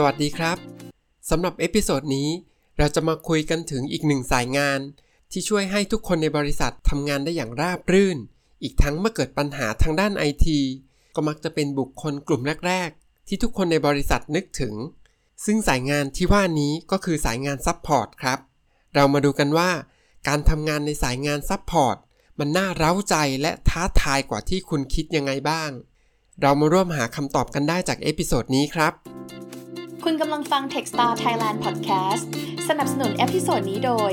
สวัสดีครับสำหรับ episode นี้เราจะมาคุยกันถึงอีกหนึ่งสายงาน ที่ช่วยให้ทุกคนในบริษัททำงานได้อย่างราบรื่น อีกทั้งเมื่อเกิดปัญหาทางด้านไอทีก็มักจะเป็นบุคคลกลุ่มแรก ๆ ที่ทุกคนในบริษัทนึกถึง ซึ่งสายงานที่ว่านี้ก็คือสายงาน support ครับ เรามาดูกันว่าการทำงานในสายงาน support มันน่าเร้าใจและท้าทายกว่าที่คุณคิดยังไงบ้าง เรามาร่วมหาคำตอบกันได้จาก episode นี้ครับ คุณกำลังฟัง Techstar Thailand Podcast สนับสนุน episode นี้โดย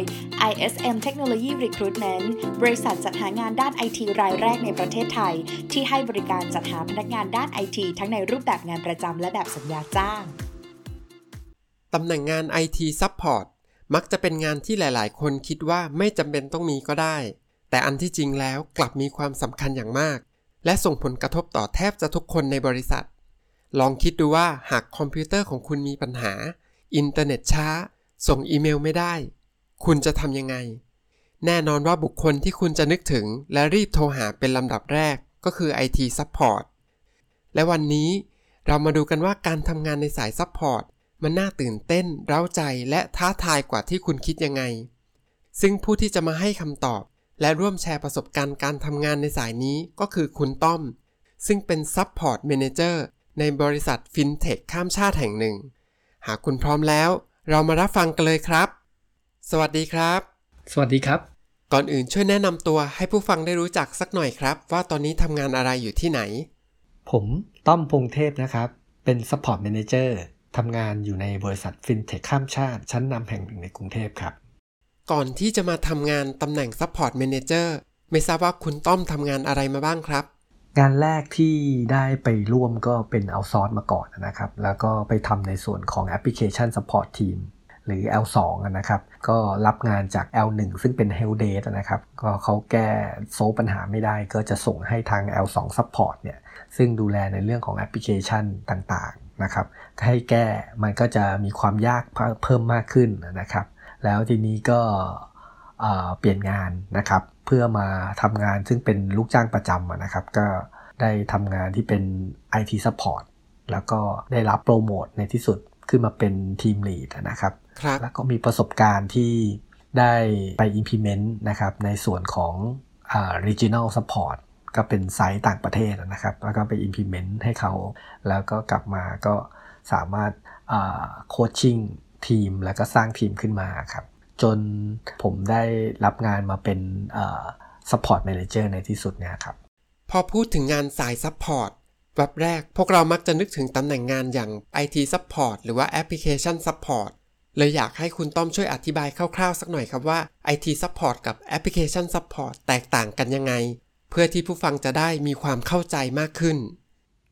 ISM Technology Recruitment บริษัทจัดหางานด้านไอทีรายแรกในประเทศไทย ที่ให้บริการจัดหาพนักงานด้านไอทีทั้งในรูปแบบงานประจำและแบบสัญญาจ้างตำแหน่งงาน IT Support มักจะเป็นงานที่หลาย ๆ คนคิดว่าไม่จำเป็นต้องมีก็ได้ แต่อันที่จริงแล้วกลับมีความสำคัญอย่างมาก และส่งผลกระทบต่อแทบจะทุกคนในบริษัท ลองคิดดูว่าหากคอมพิวเตอร์ของคุณมีปัญหา อินเทอร์เน็ตช้า ส่งอีเมลไม่ได้ คุณจะทำยังไง แน่นอนว่าบุคคลที่คุณจะนึกถึงและรีบโทรหาเป็นลำดับแรกก็คือ IT Support และวันนี้เรามาดูกันว่าการทำงานในสาย support มันน่าตื่นเต้น เร้าใจและท้าทายกว่าที่คุณคิดยังไง ซึ่งผู้ที่จะมาให้คำตอบ และร่วมแชร์ประสบการณ์การทำงานในสายนี้ก็คือคุณต้อม ซึ่งเป็น Support Manager ในบริษัทฟินเทคข้ามชาติแห่งหนึ่ง หากคุณพร้อมแล้ว เรามารับฟังกันเลยครับ สวัสดีครับ สวัสดีครับ ก่อนอื่นช่วยแนะนำตัวให้ผู้ฟังได้รู้จักสักหน่อยครับ ว่าตอนนี้ทำงานอะไรอยู่ที่ไหน ผมต้อมพงเทพนะครับ เป็น Support Manager ทำงานอยู่ในบริษัทฟินเทคข้ามชาติ ชั้นนำแห่งหนึ่งในกรุงเทพครับ ก่อนที่จะมาทำงานตำแหน่ง Support Manager ไม่ทราบว่าคุณต้อมทำงานอะไรมาบ้างครับ งานแรกที่ได้ไปร่วมก็เป็นเอาซอร์สมาก่อนนะครับ แล้วก็ไปทำในส่วนของ Application Support Team หรือ L2 นะครับ ก็รับงานจาก L1 ซึ่งเป็น Help Desk นะครับ ก็เขาแก้โซลปัญหาไม่ได้ก็จะส่งให้ทาง L2 Support เนี่ย ซึ่งดูแลในเรื่องของแอปพลิเคชันต่างๆนะครับ ให้แก้มันก็จะมีความยากเพิ่มมากขึ้นนะครับ แล้วทีนี้ก็เปลี่ยนงานนะครับ เพื่อมาทำงานซึ่งเป็นลูกจ้างประจำอะนะครับ ก็ได้ทำงานที่เป็น IT Support แล้วก็ได้รับโปรโมทในที่สุดขึ้นมาเป็นทีมลีดนะครับครับแล้วก็มีประสบการณ์ที่ได้ไป implement นะครับในส่วนของอ่า regional support ก็เป็นไซต์ต่างประเทศนะครับ แล้วก็ไป implement ให้เขา แล้วก็กลับมาก็สามารถโคชชิ่งทีมแล้วก็สร้างทีมขึ้นมาครับ จนผมได้รับงานมาเป็นอ่า support manager ในที่สุดเนี่ยครับ พอพูดถึงงานสาย Support แวบแรก พวกเรามักจะนึกถึงตำแหน่งงานอย่าง IT Support หรือว่า Application Support เลยอยากให้คุณต้อมช่วยอธิบายคร่าวๆ สักหน่อยครับว่า IT Support กับ Application Support แตกต่างกันยังไง เพื่อที่ผู้ฟังจะได้มีความเข้าใจมากขึ้น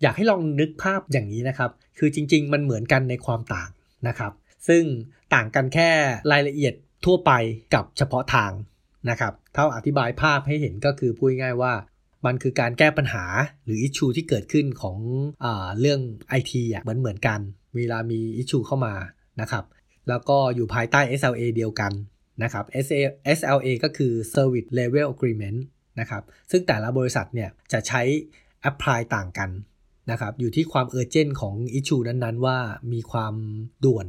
อยากให้ลองนึกภาพอย่างนี้นะครับ คือจริงๆ มันเหมือนกันในความต่างนะครับ ซึ่งต่างกันแค่รายละเอียด ทั่วไปกับเฉพาะทางนะครับถ้าอธิบายภาพให้เห็นก็คือพูดง่ายว่า มันคือการแก้ปัญหาหรืออิชูที่เกิดขึ้นของอเรื่อง IT อะเหมือนเหมือนกัน เวลามีอิชูเข้ามานะครับแล้วก็อยู่ภายใต้ SLA เดียวกันนะครับ SLA ก็คือ Service Level Agreement นะครับซึ่งแต่ละบริษัทเนี่ยจะใช้ apply ต่างกันนะครับอยู่ที่ความเออร์เจนของ issue นั้นๆ ว่ามีความด่วน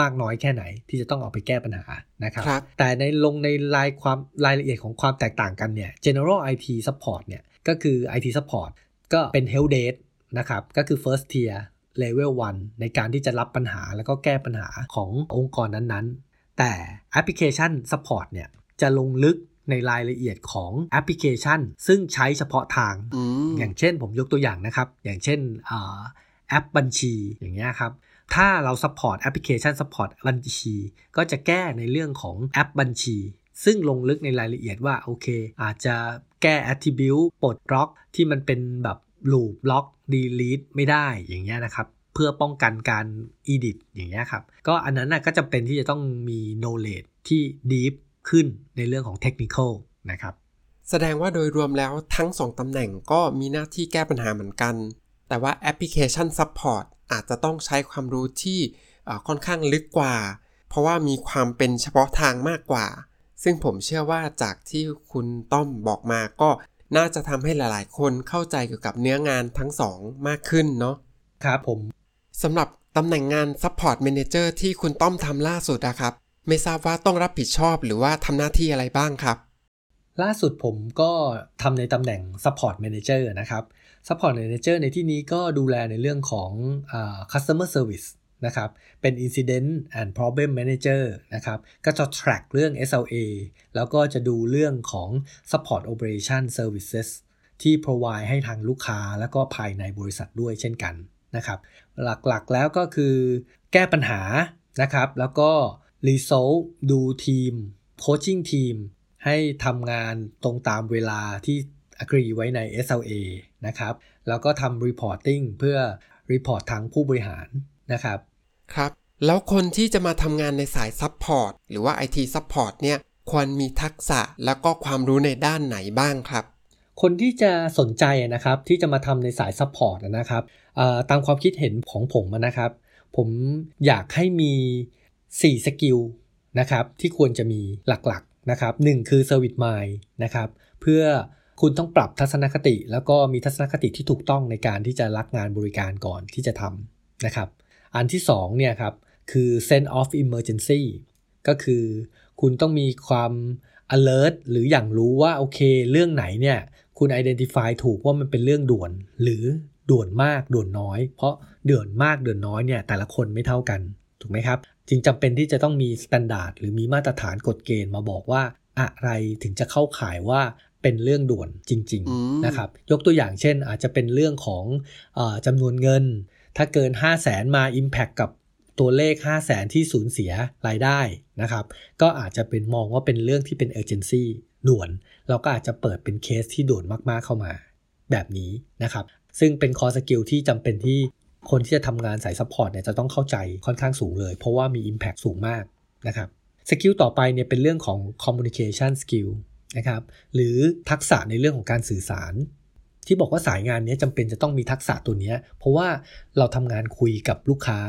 มากน้อยแค่ไหนที่จะต้องเอาไปแก้ปัญหานะครับครับแต่ในลงในรายความรายละเอียดของความแตกต่างกันเนี่ย general IT support เนี่ยก็คือ IT support ก็เป็น help desk นะครับก็คือ first tier level 1 ในการที่จะรับปัญหาแล้วก็แก้ปัญหาขององค์กรนั้นๆ แต่ application support เนี่ยจะลงลึกในรายละเอียดของแอปพลิเคชัน ซึ่งใช้เฉพาะทางอืมอย่างเช่นผมยกตัวอย่างนะครับ อย่างเช่นอ่าแอปบัญชีอย่างเงี้ยครับ ถ้าเรา support แอปพลิเคชัน support บัญชี ก็จะแก้ในเรื่องของแอปบัญชี ซึ่งลงลึกในรายละเอียดว่าโอเค อาจจะแก้ attribute ปลดล็อกที่มันเป็นแบบ loop ล็อก delete ไม่ได้อย่างเงี้ยนะครับเพื่อป้องกันการ edit อย่างเงี้ยครับก็อันนั้นนะก็จำเป็นที่จะต้องมี knowledge ที่ deep ขึ้นในเรื่องของ technical นะครับแสดงว่าโดยรวมแล้วทั้งสองตำแหน่งก็มีหน้าที่แก้ปัญหาเหมือนกัน แต่ว่าแอปพลิเคชัน Support อาจจะต้องใช้ความรู้ที่เอ่อค่อนข้างลึกกว่า เพราะว่ามีความเป็นเฉพาะทางมากกว่า ซึ่งผมเชื่อว่าจากที่คุณต้อมบอกมาก็น่าจะทำให้หลาย ๆ คนเข้าใจเกี่ยวกับเนื้องานทั้งสองมากขึ้นเนาะครับผมสำหรับตำแหน่งงาน Support Manager ที่คุณต้อมทำล่าสุดนะครับ ไม่ทราบว่าต้องรับผิดชอบหรือว่าทำหน้าที่อะไรบ้างครับ ล่าสุดผมก็ทำในตำแหน่ง Support Manager นะครับ Support Manager ในที่นี้ก็ดูแลในเรื่องของอ Customer Service นะครับ เป็น Incident and Problem Manager นะครับ ก็จะ track เรื่อง SLA แล้วก็จะดูเรื่องของ Support Operation Services ที่ provide ให้ทางลูกค้าแล้วก็ภายในบริษัทด้วยเช่นกันนะครับ หลักๆแล้วก็คือแก้ปัญหานะครับ แล้วก็ resolve ดูทีม coaching ทีม ให้ทำงานตรงตามเวลาที่ agree ไว้ใน SLA นะครับ แล้วก็ทำ reporting เพื่อ report ทางผู้บริหารนะครับ ครับ แล้วคนที่จะมาทำงานในสาย Support หรือว่า IT Support เนี่ยควรมีทักษะแล้วก็ความรู้ในด้านไหนบ้างครับ คนที่จะสนใจนะครับที่จะมาทำในสาย Support นะครับตามความคิดเห็นของผมนะครับ ผมอยากให้มี 4 สกิลนะครับที่ควรจะมีหลักๆนะครับหคือ Service Mind นะครับ เพื่อ คุณต้องปรับทัศนคติ แล้วก็มีทัศนคติที่ถูกต้องในการที่จะรักงานบริการก่อนที่จะทำนะครับ อันที่2เนี่ยครับคือ sense of emergency ก็คือคุณต้องมีความ alert หรืออย่างรู้ว่าโอเค เรื่องไหนเนี่ยคุณ identify ถูกว่ามันเป็นเรื่องด่วน หรือด่วนมากด่วนน้อย เพราะเดือนมากเดือนน้อยเนี่ยแต่ละคนไม่เท่ากัน ถูกไหมครับ จึงจำเป็นที่จะต้องมีมาตรฐานหรือมีมาตรฐานกฎเกณฑ์มาบอกว่าอะไรถึงจะเข้าข่ายว่า เป็นเรื่องด่วนจริงๆนะครับยกตัวอย่างเช่น อาจจะเป็นเรื่องของอจำนวนเงิน ถ้าเกิน 5 0 0แสนมา Impact กับตัวเลข 5 0 0แสนที่สูญเสียรายได้นะครับ ก็อาจจะเป็นมองว่าเป็นเรื่องที่เป็น urgency ด่วน เราก็อาจจะเปิดเป็นเคสที่ด่วนมากๆเข้ามา แบบนี้นะครับ ซึ่งเป็น core skill ที่จำเป็นที่คนที่จะทำงานสาย support เนี่ยจะต้องเข้าใจค่อนข้างสูงเลย เพราะว่ามี Impact สูงมากนะครับ skill ต่อไปเนี่ยเป็นเรื่องของ communication skill นะครับ หรือทักษะในเรื่องของการสื่อสาร ที่บอกว่าสายงานนี้จำเป็นจะต้องมีทักษะตัวนี้ เพราะว่าเราทำงานคุยกับลูกค้า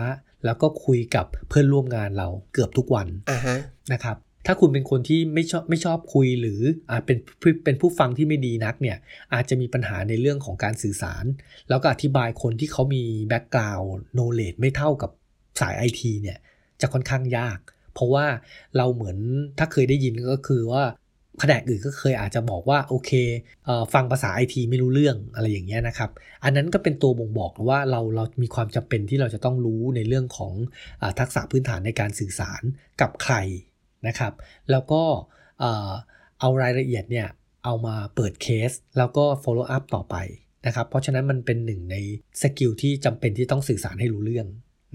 แล้วก็คุยกับเพื่อนร่วมงานเราเกือบทุกวัน uh-huh. นะครับถ้าคุณเป็นคนที่ไม่ชอบไม่ชอบคุยหรืออาจเป็นเป็นผู้ฟังที่ไม่ดีนักเนี่ยอาจจะมีปัญหาในเรื่องของการสื่อสาร แล้วก็อธิบายคนที่เขามี background knowledge ไม่เท่ากับสายไอทีเนี่ยจะค่อนข้างยาก เพราะว่าเราเหมือนถ้าเคยได้ยินก็คือว่า แผนกอื่นก็เคยอาจจะบอกว่าโอเคเอฟังภาษาไอทีไม่รู้เรื่องอะไรอย่างเงี้ยนะครับ อันนั้นก็เป็นตัวบ่งบอกว่าเราเรามีความจำเป็นที่เราจะต้องรู้ในเรื่องของอทักษะพื้นฐานในการสื่อสารกับใครนะครับ แล้วก็เอารายละเอียดเนี่ยเอามาเปิดเคส แล้วก็ follow up ต่อไปนะครับ เพราะฉะนั้นมันเป็นหนึ่งในสกิลที่จำเป็นที่ต้องสื่อสารให้รู้เรื่อง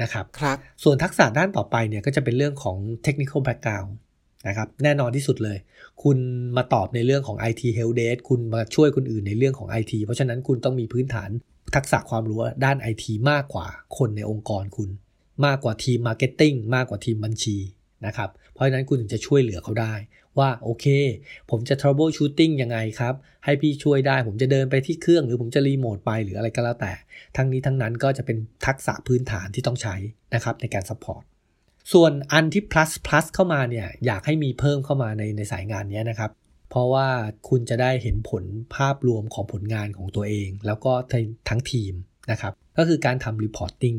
นะครับครับ ส่วนทักษะด้านต่อไปเนี่ยก็จะเป็นเรื่องของ technical background นะครับแน่นอนที่สุดเลย คุณมาตอบในเรื่องของ IT help desk คุณมาช่วยคนอื่นในเรื่องของ IT เพราะฉะนั้นคุณต้องมีพื้นฐานทักษะความรู้ด้าน IT มากกว่าคนในองค์กรคุณ มากกว่าทีม marketing มากกว่าทีมบัญชีนะครับเพราะฉะนั้นคุณถึงจะช่วยเหลือเขาได้ว่าโอเค ผมจะ trouble shooting ยังไงครับ ให้พี่ช่วยได้ผมจะเดินไปที่เครื่องหรือผมจะรีโมทไปหรืออะไรก็แล้วแต่ ทั้งนี้ทั้งนั้นก็จะเป็นทักษะพื้นฐานที่ต้องใช้นะครับในการ support ส่วนอันที่ plus plus เข้ามาเนี่ยอยากให้มีเพิ่มเข้ามาในในสายงานนี้นะครับ เพราะว่าคุณจะได้เห็นผลภาพรวมของผลงานของตัวเอง แล้วก็ทั้งทีมนะครับ ก็คือการทำ reporting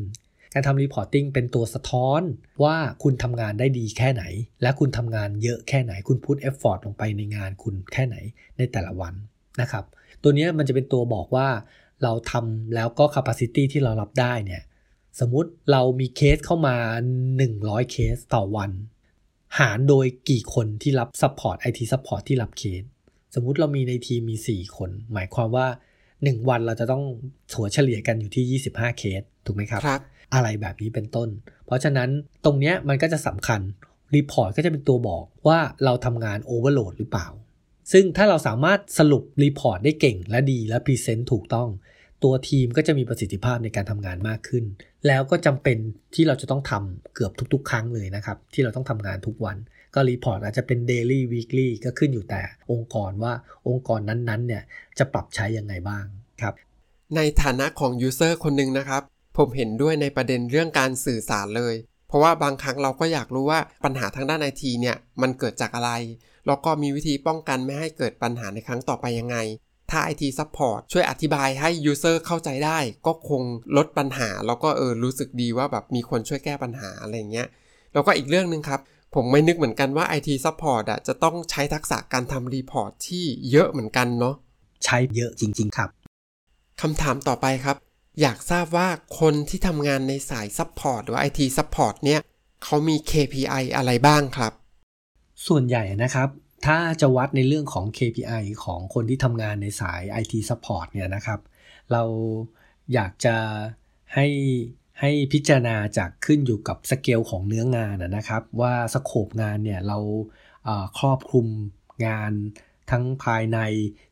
การทำ reporting เป็นตัวสะท้อนว่าคุณทำงานได้ดีแค่ไหน และคุณทำงานเยอะแค่ไหน คุณ put effort ลงไปในงานคุณแค่ไหนในแต่ละวันนะครับ ตัวนี้มันจะเป็นตัวบอกว่าเราทำแล้วก็ capacity ที่เรารับได้เนี่ย สมมุติเรามีเคสเข้ามา 100 เคสต่อวัน หารโดยกี่คนที่รับ support IT support ที่รับเคส สมมุติเรามีในทีมมี 4 คน หมายความว่า 1 วันเราจะต้องถัวเฉลี่ยกันอยู่ที่ 25 เคส ถูกไหมครับครับ อะไรแบบนี้เป็นต้น เพราะฉะนั้นตรงนี้มันก็จะสำคัญ report ก็จะเป็นตัวบอกว่าเราทำงาน overload หรือเปล่า ซึ่งถ้าเราสามารถสรุป report ได้เก่งและดีและ present ถูกต้อง ตัวทีมก็จะมีประสิทธิภาพในการทำงานมากขึ้น แล้วก็จำเป็นที่เราจะต้องทำเกือบทุก ๆ ครั้งเลยนะครับ ที่เราต้องทำงานทุกวัน ก็ report อาจจะเป็น daily weekly ก็ขึ้นอยู่แต่องค์กรว่าองค์กรนั้นๆเนี่ยจะปรับใช้ยังไงบ้างครับในฐานะของ user คนหนึ่งนะครับ ผมเห็นด้วยในประเด็นเรื่องการสื่อสารเลย เพราะว่าบางครั้งเราก็อยากรู้ว่าปัญหาทางด้านไอทีเนี่ยมันเกิดจากอะไร แล้วก็มีวิธีป้องกันไม่ให้เกิดปัญหาในครั้งต่อไปยังไง ถ้า IT Support ช่วยอธิบายให้ User เข้าใจได้ ก็คงลดปัญหา แล้วก็เออรู้สึกดีว่าแบบมีคนช่วยแก้ปัญหาอะไรเงี้ย แล้วก็อีกเรื่องหนึ่งครับ ผมไม่นึกเหมือนกันว่า IT Support อะจะต้องใช้ทักษะการทำรีพอร์ตที่เยอะเหมือนกันเนาะใช้เยอะจริง ๆ ครับคำถามต่อไปครับ อยากทราบว่าคนที่ทำงานในสาย Support หรือว่า IT Support เนี่ยเขามี KPI อะไรบ้างครับ ส่วนใหญ่นะครับ ถ้าจะวัดในเรื่องของ KPI ของคนที่ทำงานในสาย IT Support เนี่ยนะครับ เราอยากจะให้ให้พิจารณาจากขึ้นอยู่กับสเกลของเนื้องานนะครับ ว่า scope งานเนี่ยเราครอบคลุมงานทั้งภายใน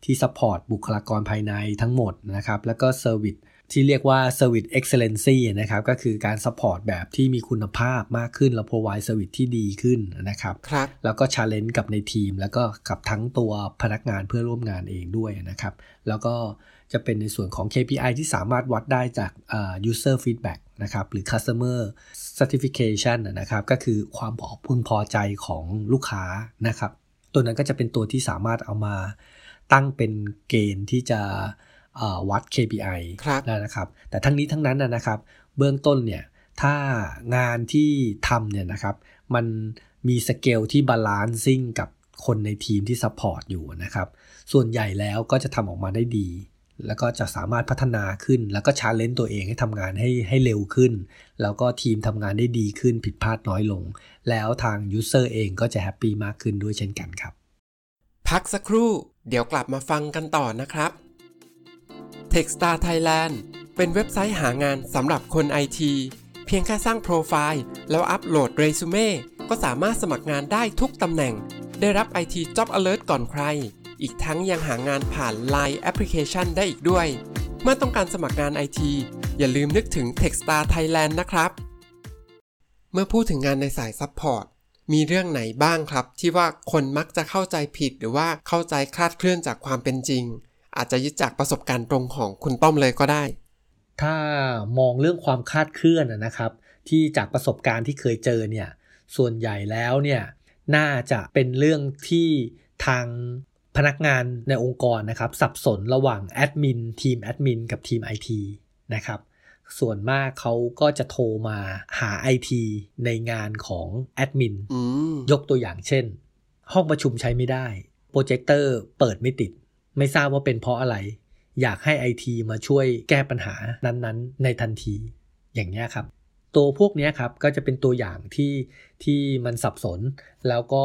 ที่ support บุคลากรภายในทั้งหมดนะครับ แล้วก็ service ที่เรียกว่า Service Excellency นะครับก็คือการ support แบบที่มีคุณภาพมากขึ้น แล้ว provide service ที่ดีขึ้นนะครับครับ แล้วก็ challenge กับในทีม แล้วก็กับทั้งตัวพนักงานเพื่อนร่วมงานเองด้วยนะครับ แล้วก็จะเป็นในส่วนของ KPI ที่สามารถวัดได้จาก user feedback นะครับหรือ customer certification นะครับก็คือความพึงพอใจของลูกค้านะครับ ตัวนั้นก็จะเป็นตัวที่สามารถเอามาตั้งเป็นเกณฑ์ที่จะ วัด KPI นะครับ แต่ทั้งนี้ทั้งนั้นนะครับ เบื้องต้นเนี่ยถ้างานที่ทำเนี่ยนะครับ มันมีสเกลที่บาลานซิ่งกับคนในทีมที่ support อยู่นะครับ ส่วนใหญ่แล้วก็จะทำออกมาได้ดี แล้วก็จะสามารถพัฒนาขึ้น แล้วก็ challenge ตัวเองให้ทำงานให้ให้เร็วขึ้น แล้วก็ทีมทำงานได้ดีขึ้นผิดพลาดน้อยลง แล้วทาง user เองก็จะ happy มากขึ้นด้วยเช่นกันครับ พักสักครู่ เดี๋ยวกลับมาฟังกันต่อนะครับ Techstar Thailand เป็นเว็บไซต์หางานสำหรับคนไอทีเพียงแค่สร้างโปรไฟล์ แล้วอัปโหลดเรซูเม่ก็สามารถสมัครงานได้ทุกตำแหน่ง ได้รับ IT Job Alert ก่อนใคร อีกทั้งยังหางานผ่าน Line Application ได้อีกด้วย เมื่อต้องการสมัครงานไอทีอย่าลืมนึกถึง Techstar Thailand นะครับ เมื่อพูดถึงงานในสาย support มีเรื่องไหนบ้างครับ ที่ว่าคนมักจะเข้าใจผิดหรือว่าเข้าใจคลาดเคลื่อนจากความเป็นจริง อาจจะยึดจากประสบการณ์ตรงของคุณต้อมเลยก็ได้ ถ้ามองเรื่องความคลาดเคลื่อนนะครับ ที่จากประสบการณ์ที่เคยเจอเนี่ยส่วนใหญ่แล้วเนี่ยน่าจะเป็นเรื่องที่ทางพนักงานในองค์กรนะครับ สับสนระหว่างแอดมินทีมแอดมินกับทีม IT นะครับส่วนมากเขาก็จะโทรมาหา IT ในงานของแอดมินยกตัวอย่างเช่น ห้องประชุมใช้ไม่ได้ โปรเจคเตอร์เปิดไม่ติด ไม่ทราบว่าเป็นเพราะอะไร อยากให้ไอทีมาช่วยแก้ปัญหานั้นๆ ในทันที อย่างนี้ครับ ตัวพวกนี้ครับก็จะเป็นตัวอย่างที่ที่มันสับสน แล้วก็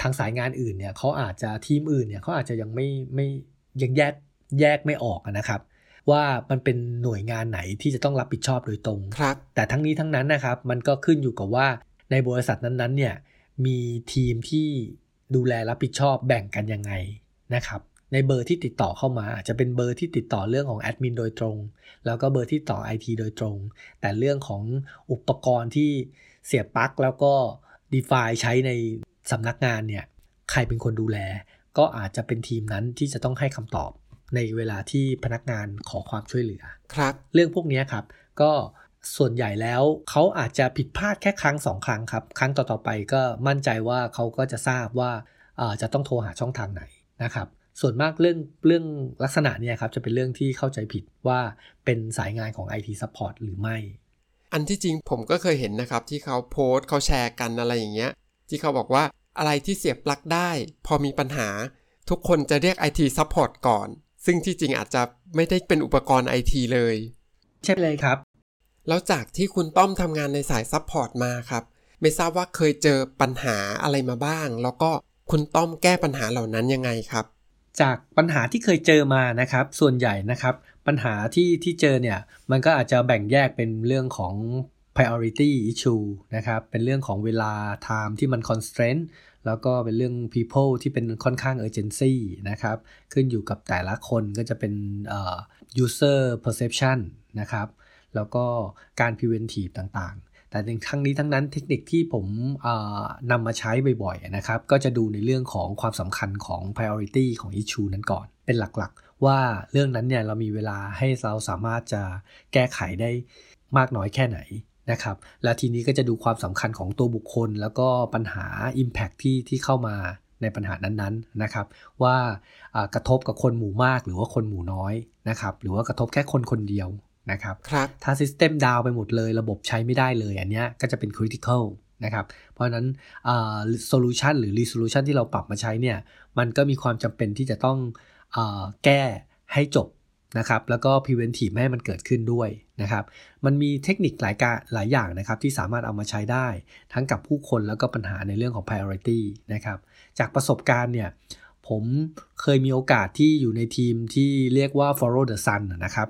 ทางสายงานอื่นเนี่ยเขาอาจจะทีมอื่นเนี่ยเขาอาจจะยังไม่ไม่ยังแยกแยกไม่ออกนะครับ ว่ามันเป็นหน่วยงานไหนที่จะต้องรับผิดชอบโดยตรงครับแต่ทั้งนี้ทั้งนั้นนะครับ มันก็ขึ้นอยู่กับว่าในบริษัทนั้นๆเนี่ยมีทีมที่ดูแลรับผิดชอบแบ่งกันยังไง นะครับในเบอร์ที่ติดต่อเข้ามา อาจจะเป็นเบอร์ที่ติดต่อเรื่องของแอดมินโดยตรง แล้วก็เบอร์ที่ต่อ IT โดยตรง แต่เรื่องของอุปกรณ์ที่เสียบปลั๊กแล้วก็ d e f i ใช้ในสำนักงานเนี่ยใครเป็นคนดูแล ก็อาจจะเป็นทีมนั้นที่จะต้องให้คำตอบในเวลาที่พนักงานขอความช่วยเหลือครับ เรื่องพวกนี้ครับ ก็ส่วนใหญ่แล้วเขาอาจจะผิดพลาดแค่ครั้งสองครั้งครับ ครั้งต่อๆไปก็มั่นใจว่าเขาก็จะทราบว่าจะต้องโทรหาช่องทางไหน นะครับ ส่วนมากเรื่องเรื่องลักษณะเนี่ยครับจะเป็นเรื่องที่เข้าใจผิดว่าเป็นสายงานของ IT Support หรือไม่ อันที่จริงผมก็เคยเห็นนะครับ ที่เขาโพสต์เขาแชร์กันอะไรอย่างเงี้ย ที่เขาบอกว่าอะไรที่เสียบปลั๊กได้ พอมีปัญหา ทุกคนจะเรียก IT Support ก่อน ซึ่งที่จริงอาจจะไม่ได้เป็นอุปกรณ์ IT เลย ใช่เลยครับ แล้วจากที่คุณต้อมทำงานในสาย support มาครับไม่ทราบว่าเคยเจอปัญหาอะไรมาบ้าง แล้วก็ คุณต้อมแก้ปัญหาเหล่านั้นยังไงครับ จากปัญหาที่เคยเจอมานะครับ ส่วนใหญ่นะครับ ปัญหาที่ที่เจอเนี่ยมันก็อาจจะแบ่งแยกเป็นเรื่องของ priority issue นะครับเป็นเรื่องของเวลา time ที่มัน constraint แล้วก็เป็นเรื่อง people ที่เป็นค่อนข้าง urgency นะครับ ขึ้นอยู่กับแต่ละคนก็จะเป็น user perception นะครับ แล้วก็การ preventive ต่าง แต่ในทั้งนี้ทั้งนั้นเทคนิคที่ผมนำมาใช้บ่อยๆนะครับก็จะดูในเรื่องของความสำคัญของ priority ของ issue นั้นก่อน เป็นหลักๆ ว่าเรื่องนั้นเนี่ยเรามีเวลาให้เราสามารถจะแก้ไขได้มากน้อยแค่ไหนนะครับและทีนี้ก็จะดูความสำคัญของตัวบุคคล แล้วก็ปัญหา Impact ที่ที่เข้ามาในปัญหานั้นๆนะครับ ว่ากระทบกับคนหมู่มากหรือว่าคนหมู่น้อยนะครับหรือว่ากระทบแค่คนคนเดียว นะครับครับถ้า system down ไปหมดเลย ระบบใช้ไม่ได้เลย อันเนี้ยก็จะเป็น critical นะครับ เพราะฉะนั้น solution หรือ resolution ที่เราปรับมาใช้เนี่ย มันก็มีความจำเป็นที่จะต้องอแก้ให้จบนะครับ แล้วก็ preventive ไม่ให้มันเกิดขึ้นด้วยนะครับ มันมีเทคนิคหลายกาหลายอย่างนะครับ ที่สามารถเอามาใช้ได้ ทั้งกับผู้คนแล้วก็ปัญหาในเรื่องของ priority นะครับ จากประสบการณ์เนี่ย ผมเคยมีโอกาสที่อยู่ในทีมที่เรียกว่า follow the sun นะครับ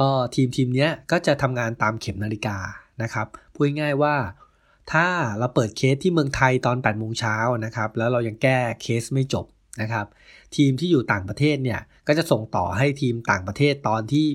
ก็ทีมทีมนี้ก็จะทำงานตามเข็มนาฬิกานะครับพูดง่ายๆว่าถ้าเราเปิดเคสที่เมืองไทยตอน8โมงเช้านะครับ แล้วเรายังแก้เคสไม่จบนะครับ ทีมที่อยู่ต่างประเทศเนี่ยก็จะส่งต่อให้ทีมต่างประเทศตอนที่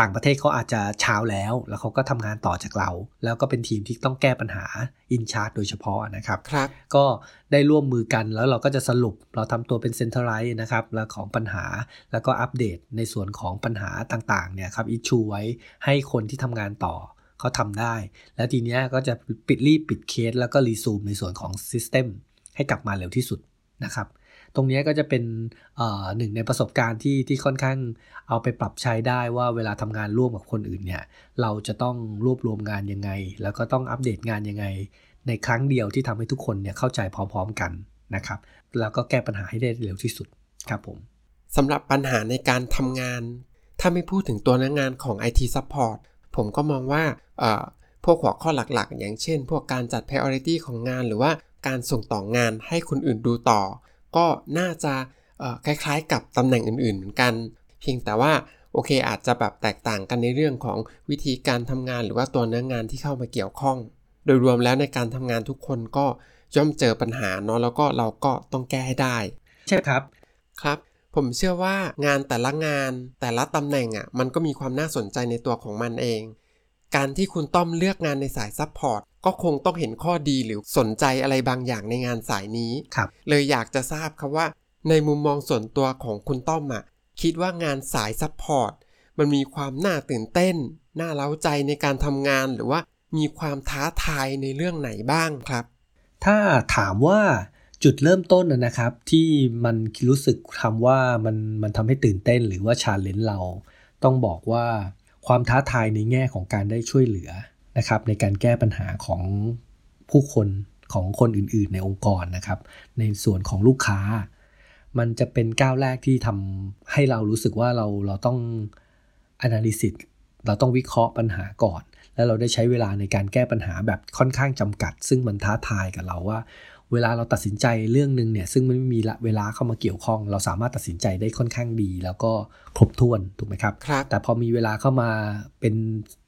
ต่างประเทศเขาอาจจะเช้าแล้ว แล้วเขาก็ทำงานต่อจากเรา แล้วก็เป็นทีมที่ต้องแก้ปัญหา in charge โดยเฉพาะนะครับครับก็ได้ร่วมมือกันแล้วเราก็จะสรุปเราทำตัวเป็น centralize นะครับแล้วของปัญหาแล้วก็อัปเดตในส่วนของปัญหาต่างๆเนี่ยครับ issue ไว้ให้คนที่ทำงานต่อเขาทำได้ แล้วทีเนี้ยก็จะปิดรีบปิดเคส แล้วก็รีซูมในส่วนของ systemให้กลับมาเร็วที่สุดนะครับ ตรงนี้ก็จะเป็นหนึ่งในประสบการณ์ที่ที่ค่อนข้างเอาไปปรับใช้ได้ว่าเวลาทำงานร่วมกับคนอื่นเนี่ยเราจะต้องรวบรวมงานยังไง แล้วก็ต้องอัปเดตงานยังไง ในครั้งเดียวที่ทำให้ทุกคนเนี่ยเข้าใจพร้อมๆกันนะครับ แล้วก็แก้ปัญหาให้ได้เร็วที่สุดครับผมสำหรับปัญหาในการทำงาน ถ้าไม่พูดถึงตัวนักงานของ IT Support ผมก็มองว่าพวกหัวข้อหลักๆ อย่างเช่น พวกการจัด priority ของงานหรือว่าการส่งต่องานให้คนอื่นดูต่อ ก็น่าจะคล้ายๆ กับตำแหน่งอื่นๆ เหมือนกัน เพียงแต่ว่าโอเคอาจจะแบบแตกต่างกันในเรื่องของวิธีการทำงานหรือว่าตัวเนื้องานที่เข้ามาเกี่ยวข้อง โดยรวมแล้วในการทำงานทุกคนก็ย่อมเจอปัญหาเนาะแล้วก็เราก็ต้องแก้ให้ได้ ใช่ครับครับ ผมเชื่อว่างานแต่ละงานแต่ละตำแหน่งอะ่ะมันก็มีความน่าสนใจในตัวของมันเอง การที่คุณต้อมเลือกงานในสาย support ก็คงต้องเห็นข้อดีหรือสนใจอะไรบางอย่างในงานสายนี้ครับเลยอยากจะทราบครับว่า ในมุมมองส่วนตัวของคุณต้อมอะคิดว่างานสาย support มันมีความน่าตื่นเต้น น่าเร้าใจในการทำงานหรือว่ามีความท้าทายในเรื่องไหนบ้างครับ ถ้าถามว่าจุดเริ่มต้นนะครับ ที่มันรู้สึกทำว่ามันมันทำให้ตื่นเต้นหรือว่าชาเลนจ์เรา ต้องบอกว่า ความท้าทายในแง่ของการได้ช่วยเหลือนะครับ ในการแก้ปัญหาของผู้คนของคนอื่นๆ ในองค์กรนะครับ ในส่วนของลูกค้า มันจะเป็นก้าวแรกที่ทำให้เรารู้สึกว่าเราเราต้อง analysis เราต้องวิเคราะห์ปัญหาก่อน แล้วเราได้ใช้เวลาในการแก้ปัญหาแบบค่อนข้างจำกัด ซึ่งมันท้าทายกับเราว่า เวลาเราตัดสินใจเรื่องหนึ่งเนี่ยซึ่งมันไม่มีเวลาเข้ามาเกี่ยวข้อง เราสามารถตัดสินใจได้ค่อนข้างดี แล้วก็ครบถ้วนถูกไหมครับครับ แต่พอมีเวลาเข้ามาเป็น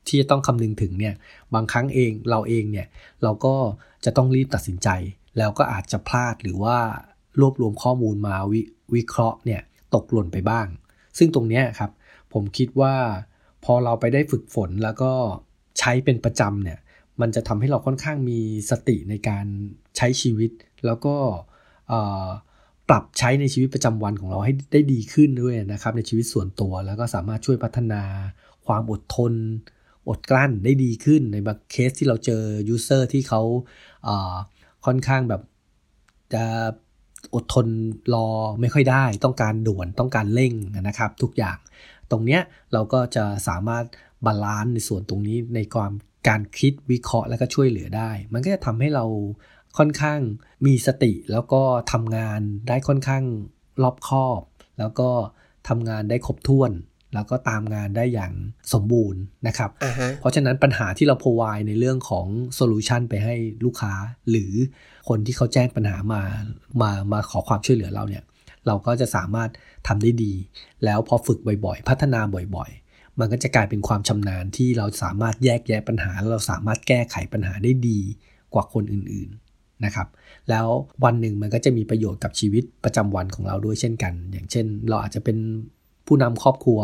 ที่จะต้องคำนึงถึงเนี่ยบางครั้งเองเราเองเนี่ยเราก็จะต้องรีบตัดสินใจ แล้วก็อาจจะพลาดหรือว่ารวบรวมข้อมูลมาวิวิเคราะห์เนี่ยตกหล่นไปบ้าง ซึ่งตรงเนี้ยครับผมคิดว่าพอเราไปได้ฝึกฝนแล้วก็ใช้เป็นประจำเนี่ย มันจะทำให้เราค่อนข้างมีสติในการใช้ชีวิต แล้วก็ปรับใช้ในชีวิตประจำวันของเราให้ได้ดีขึ้นด้วยนะครับ ในชีวิตส่วนตัวแล้วก็สามารถช่วยพัฒนาความอดทน อดกลั้นได้ดีขึ้นในบางเคสที่เราเจอ user ที่เขาค่อนข้างแบบจะอดทนรอไม่ค่อยได้ต้องการด่วนต้องการเร่งนะครับ ทุกอย่าง ตรงเนี้ยเราก็จะสามารถ balance ในส่วนตรงนี้ในความ การคิดวิเคราะห์แล้วก็ช่วยเหลือได้ มันก็จะทำให้เราค่อนข้างมีสติแล้วก็ทำงานได้ค่อนข้างรอบคอบ แล้วก็ทำงานได้ครบถ้วน แล้วก็ตามงานได้อย่างสมบูรณ์นะครับ uh-huh. เพราะฉะนั้นปัญหาที่เราพ r o v i ในเรื่องของโซลูชันไปให้ลูกค้า หรือคนที่เขาแจ้งปัญหามามามาขอความช่วยเหลือเราเนี่ย เราก็จะสามารถทำได้ดี แล้วพอฝึกบ่อยๆ พัฒนาบ่อยๆ มันก็จะกลายเป็นความชำนาญที่เราสามารถแยกแยะปัญหาแล้วเราสามารถแก้ไขปัญหาได้ดีกว่าคนอื่นๆนะครับ แล้ววันหนึ่งมันก็จะมีประโยชน์กับชีวิตประจำวันของเราด้วยเช่นกัน อย่างเช่น เราอาจจะเป็นผู้นำครอบครัว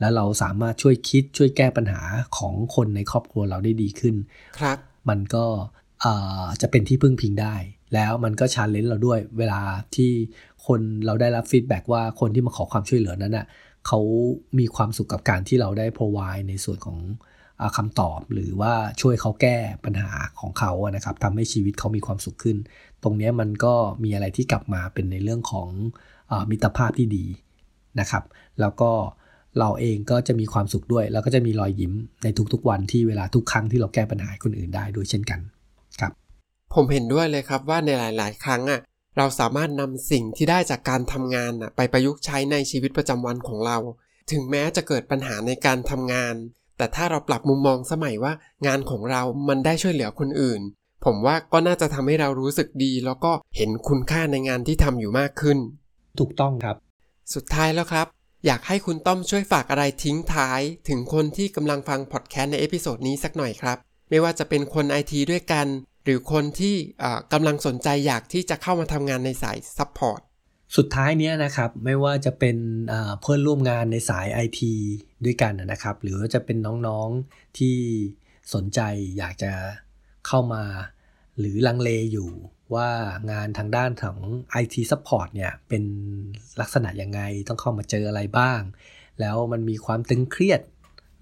แล้วเราสามารถช่วยคิดช่วยแก้ปัญหาของคนในครอบครัวเราได้ดีขึ้น ครับ มันก็จะเป็นที่พึ่งพิงได้ แล้วมันก็ challenge เราด้วยเวลาที่คนเราได้รับ feedback ว่าคนที่มาขอความช่วยเหลือนั้นอะ เขามีความสุขกับการที่เราได้ provide ในส่วนของคำตอบ หรือว่าช่วยเขาแก้ปัญหาของเขานะครับทำให้ชีวิตเขามีความสุขขึ้น ตรงนี้มันก็มีอะไรที่กลับมาเป็นในเรื่องของมิตรภาพที่ดีนะครับ แล้วก็เราเองก็จะมีความสุขด้วย แล้วก็จะมีรอยยิ้มในทุกๆวันที่เวลาทุกครั้งที่เราแก้ปัญหาคนอื่นได้ด้วยเช่นกันครับ ผมเห็นด้วยเลยครับว่าในหลาย ๆ ครั้งอะ เราสามารถนำสิ่งที่ได้จากการทำงานอะไปประยุกต์ใช้ในชีวิตประจำวันของเรา ถึงแม้จะเกิดปัญหาในการทำงาน แต่ถ้าเราปรับมุมมองสมัยว่างานของเรามันได้ช่วยเหลือคนอื่น ผมว่าก็น่าจะทำให้เรารู้สึกดี แล้วก็เห็นคุณค่าในงานที่ทำอยู่มากขึ้น ถูกต้องครับ สุดท้ายแล้วครับ อยากให้คุณต้อมช่วยฝากอะไรทิ้งท้าย ถึงคนที่กำลังฟังพอดแคสต์ใน episode นี้สักหน่อยครับไม่ว่าจะเป็นคนไอทีด้วยกัน หรือคนที่กำลังสนใจอยากที่จะเข้ามาทำงานในสาย supportสุดท้ายเนี้ยนะครับไม่ว่าจะเป็นเพื่อนร่วมงานในสายไอทีด้วยกันนะครับ หรือว่าจะเป็นน้องๆที่สนใจอยากจะเข้ามา หรือลังเลอยู่ว่างานทางด้านของ IT Support เนี่ยเป็นลักษณะยังไงต้องเข้ามาเจออะไรบ้าง แล้วมันมีความตึงเครียด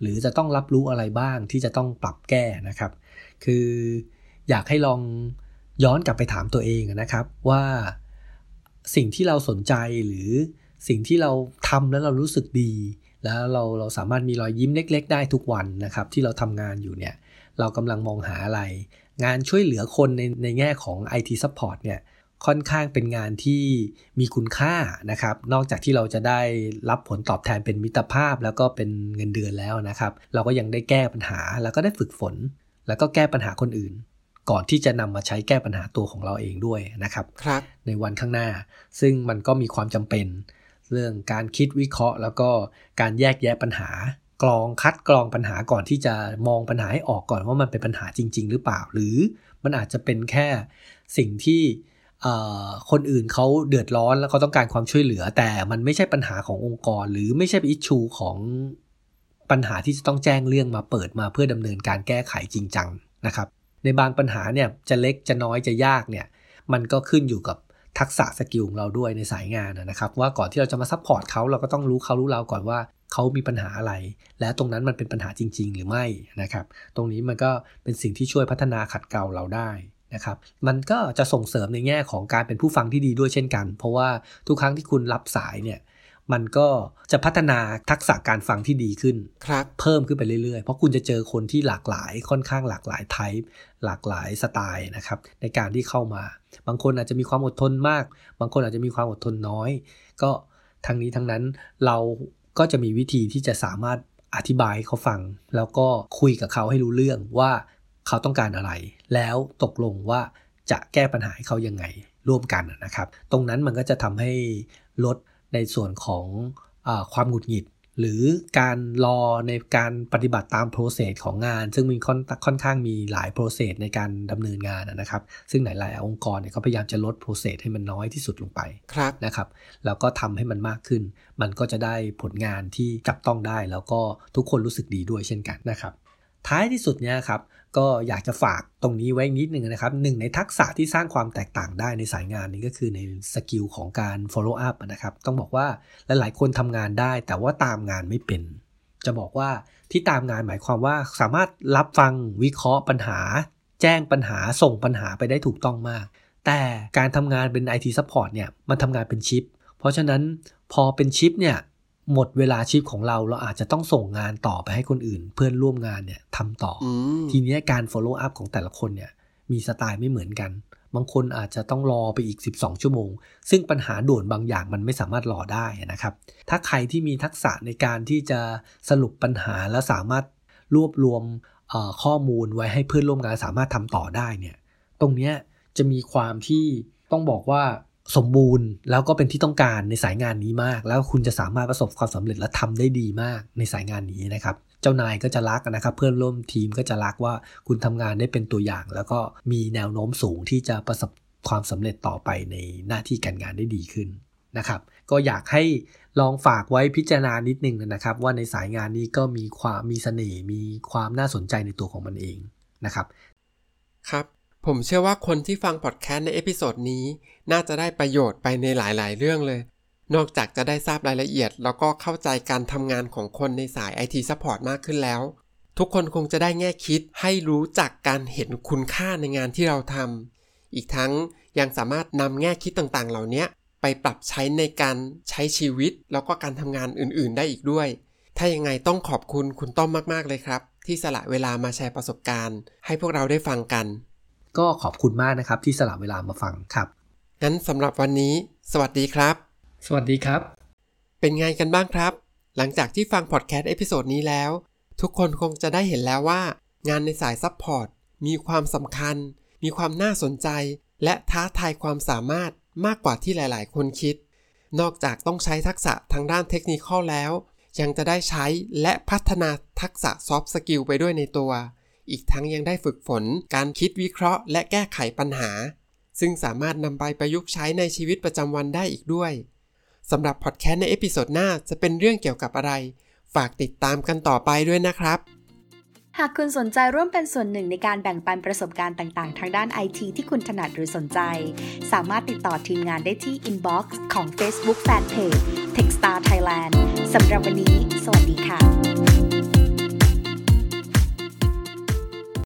หรือจะต้องรับรู้อะไรบ้างที่จะต้องปรับแก้นะครับ คือ อยากให้ลองย้อนกลับไปถามตัวเองนะครับว่าสิ่งที่เราสนใจหรือสิ่งที่เราทำแล้วเรารู้สึกดี แล้วเราเราสามารถมีรอยยิ้มเล็ก ๆ ได้ทุกวันนะครับที่เราทำงานอยู่เนี่ยเรากำลังมองหาอะไร งานช่วยเหลือคนในในแง่ของ IT Support เนี่ยค่อนข้างเป็นงานที่มีคุณค่านะครับ นอกจากที่เราจะได้รับผลตอบแทนเป็นมิตรภาพ แล้วก็เป็นเงินเดือนแล้วนะครับ เราก็ยังได้แก้ปัญหาแล้วก็ได้ฝึกฝน แล้วก็แก้ปัญหาคนอื่น ก่อนที่จะนำมาใช้แก้ปัญหาตัวของเราเองด้วยนะครับครับ ในวันข้างหน้า ซึ่งมันก็มีความจำเป็น เรื่องการคิดวิเคราะห์ แล้วก็การแยกแยะปัญหากรองคัดกรองปัญหาก่อนที่จะมองปัญหาให้ออกก่อนว่ามันเป็นปัญหาจริง ๆ หรือเปล่า หรือมันอาจจะเป็นแค่สิ่งที่คนอื่นเขาเดือดร้อนแล้วเขาต้องการความช่วยเหลือ แต่มันไม่ใช่ปัญหาขององค์กร หรือไม่ใช่ issue ของปัญหาที่จะต้องแจ้งเรื่องมาเปิดมาเพื่อดำเนินการแก้ไขจริงจังนะครับ ในบางปัญหาเนี่ยจะเล็กจะน้อยจะยากเนี่ยมันก็ขึ้นอยู่กับทักษะ skill ของเราด้วยในสายงานนะครับ ว่าก่อนที่เราจะมา support เขาเราก็ต้องรู้เขารู้เราก่อนว่าเขามีปัญหาอะไร และตรงนั้นมันเป็นปัญหาจริง ๆ หรือไม่นะครับ ตรงนี้มันก็เป็นสิ่งที่ช่วยพัฒนาขัดเกลาเราได้นะครับ มันก็จะส่งเสริมในแง่ของการเป็นผู้ฟังที่ดีด้วยเช่นกัน เพราะว่าทุกครั้งที่คุณรับสายเนี่ย มันก็จะพัฒนาทักษะการฟังที่ดีขึ้นครับเพิ่มขึ้นไปเรื่อยๆ เพราะคุณจะเจอคนที่หลากหลายค่อนข้างหลากหลายไทป์หลากหลายสไตล์นะครับในการที่เข้ามา บางคนอาจจะมีความอดทนมาก บางคนอาจจะมีความอดทนน้อย ก็ทั้งนี้ทั้งนั้นเราก็จะมีวิธีที่จะสามารถอธิบายเขาฟัง แล้วก็คุยกับเขาให้รู้เรื่องว่าเขาต้องการอะไร แล้วตกลงว่าจะแก้ปัญหาให้เขายังไงร่วมกันนะครับ ตรงนั้นมันก็จะทำให้ลด ในส่วนของอความหงุดหงิด หรือการรอในการปฏิบัติตามโปรเซสของงาน ซึ่งมีค่อนค่อนข้างมีหลายโปรเซสในการดำเนินงานนะครับ ซึ่งหลาย ๆ องค์กรเนี่ยเขาพยายามจะลด process ให้มันน้อยที่สุดลงไปนะครับแล้วก็ทำให้มันมากขึ้น มันก็จะได้ผลงานที่จับต้องได้ แล้วก็ทุกคนรู้สึกดีด้วยเช่นกันนะครับท้ายที่สุดเนี่ยครับ ก็อยากจะฝากตรงนี้ไว้นิดนึงนะครับหนึ่งในทักษะที่สร้างความแตกต่างได้ในสายงานนี้ก็คือใน skill ของการ follow up นะครับ ต้องบอกว่าหลายๆคนทำงานได้ แต่ว่าตามงานไม่เป็น จะบอกว่าที่ตามงานหมายความว่าสามารถรับฟังวิเคราะห์ปัญหา แจ้งปัญหาส่งปัญหาไปได้ถูกต้องมาก แต่การทำงานเป็น IT support เนี่ยมันทำงานเป็นชิป เพราะฉะนั้นพอเป็นชิปเนี่ย หมดเวลาชีพของเราเราอาจจะต้องส่งงานต่อไปให้คนอื่น เพื่อนร่วมงานเนี่ยทำต่ออทีนี้การ follow up ของแต่ละคนเนี่ย มีสไตล์ไม่เหมือนกัน บางคนอาจจะต้องรอไปอีก 12 ชั่วโมง ซึ่งปัญหาด่วนบางอย่างมันไม่สามารถรอได้นะครับ ถ้าใครที่มีทักษะในการที่จะสรุปปัญหาและสามารถรวบรวมข้อมูลไว้ให้เพื่อนร่วมงานสามารถทำต่อได้เนี่ย ตรงนี้จะมีความที่ต้องบอกว่า สมบูรณ์แล้วก็เป็นที่ต้องการในสายงานนี้มาก แล้วคุณจะสามารถประสบความสำเร็จและทำได้ดีมากในสายงานนี้นะครับ เจ้านายก็จะรักนะครับ เพื่อนร่วมทีมก็จะรักว่าคุณทำงานได้เป็นตัวอย่าง แล้วก็มีแนวโน้มสูงที่จะประสบความสำเร็จต่อไปในหน้าที่การงานได้ดีขึ้นนะครับ ก็อยากให้ลองฝากไว้พิจารณานิดนึงนะครับ ว่าในสายงานนี้ก็มีความมีเสน่ห์มีความน่าสนใจในตัวของมันเองนะครับครับ ผมเชื่อว่าคนที่ฟังพอดแคสต์ใน episode นี้ น่าจะได้ประโยชน์ไปในหลาย ๆ เรื่องเลย นอกจากจะได้ทราบรายละเอียด แล้วก็เข้าใจการทำงานของคนในสาย IT Support มากขึ้นแล้ว ทุกคนคงจะได้แง่คิดให้รู้จักการเห็นคุณค่าในงานที่เราทำอีกทั้งยังสามารถนำแง่คิดต่างๆ เหล่านี้ไปปรับใช้ในการใช้ชีวิต แล้วก็การทำงานอื่น ๆ ได้อีกด้วย ถ้ายังไงต้องขอบคุณคุณต้อมมาก ๆ เลยครับ ที่สละเวลามาแชร์ประสบการณ์ ให้พวกเราได้ฟังกัน ก็ขอบคุณมากนะครับที่สละเวลามาฟังครับงั้นสำหรับวันนี้ สวัสดีครับ สวัสดีครับ เป็นไงกันบ้างครับ หลังจากที่ฟังพอดแคสต์ episode นี้แล้ว ทุกคนคงจะได้เห็นแล้วว่า งานในสาย support มีความสำคัญ มีความน่าสนใจ และท้าทายความสามารถมากกว่าที่หลาย ๆ คนคิด นอกจากต้องใช้ทักษะทางด้านเทคนิคแล้ว ยังจะได้ใช้และพัฒนาทักษะ soft skill ไปด้วยในตัว อีกทั้งยังได้ฝึกฝน การคิดวิเคราะห์ และแก้ไขปัญหา ซึ่งสามารถนำไปประยุกต์ใช้ในชีวิตประจำวันได้อีกด้วยสำหรับพอดแคสต์ใน episode หน้าจะเป็นเรื่องเกี่ยวกับอะไร ฝากติดตามกันต่อไปด้วยนะครับ หากคุณสนใจร่วมเป็นส่วนหนึ่งในการแบ่งปันประสบการณ์ต่าง ๆ ทางด้านไอทีที่คุณถนัดหรือสนใจ สามารถติดต่อทีมงานได้ที่ inbox ของ Facebook Fanpage Techstar Thailand สำหรับวันนี้ สวัสดีค่ะ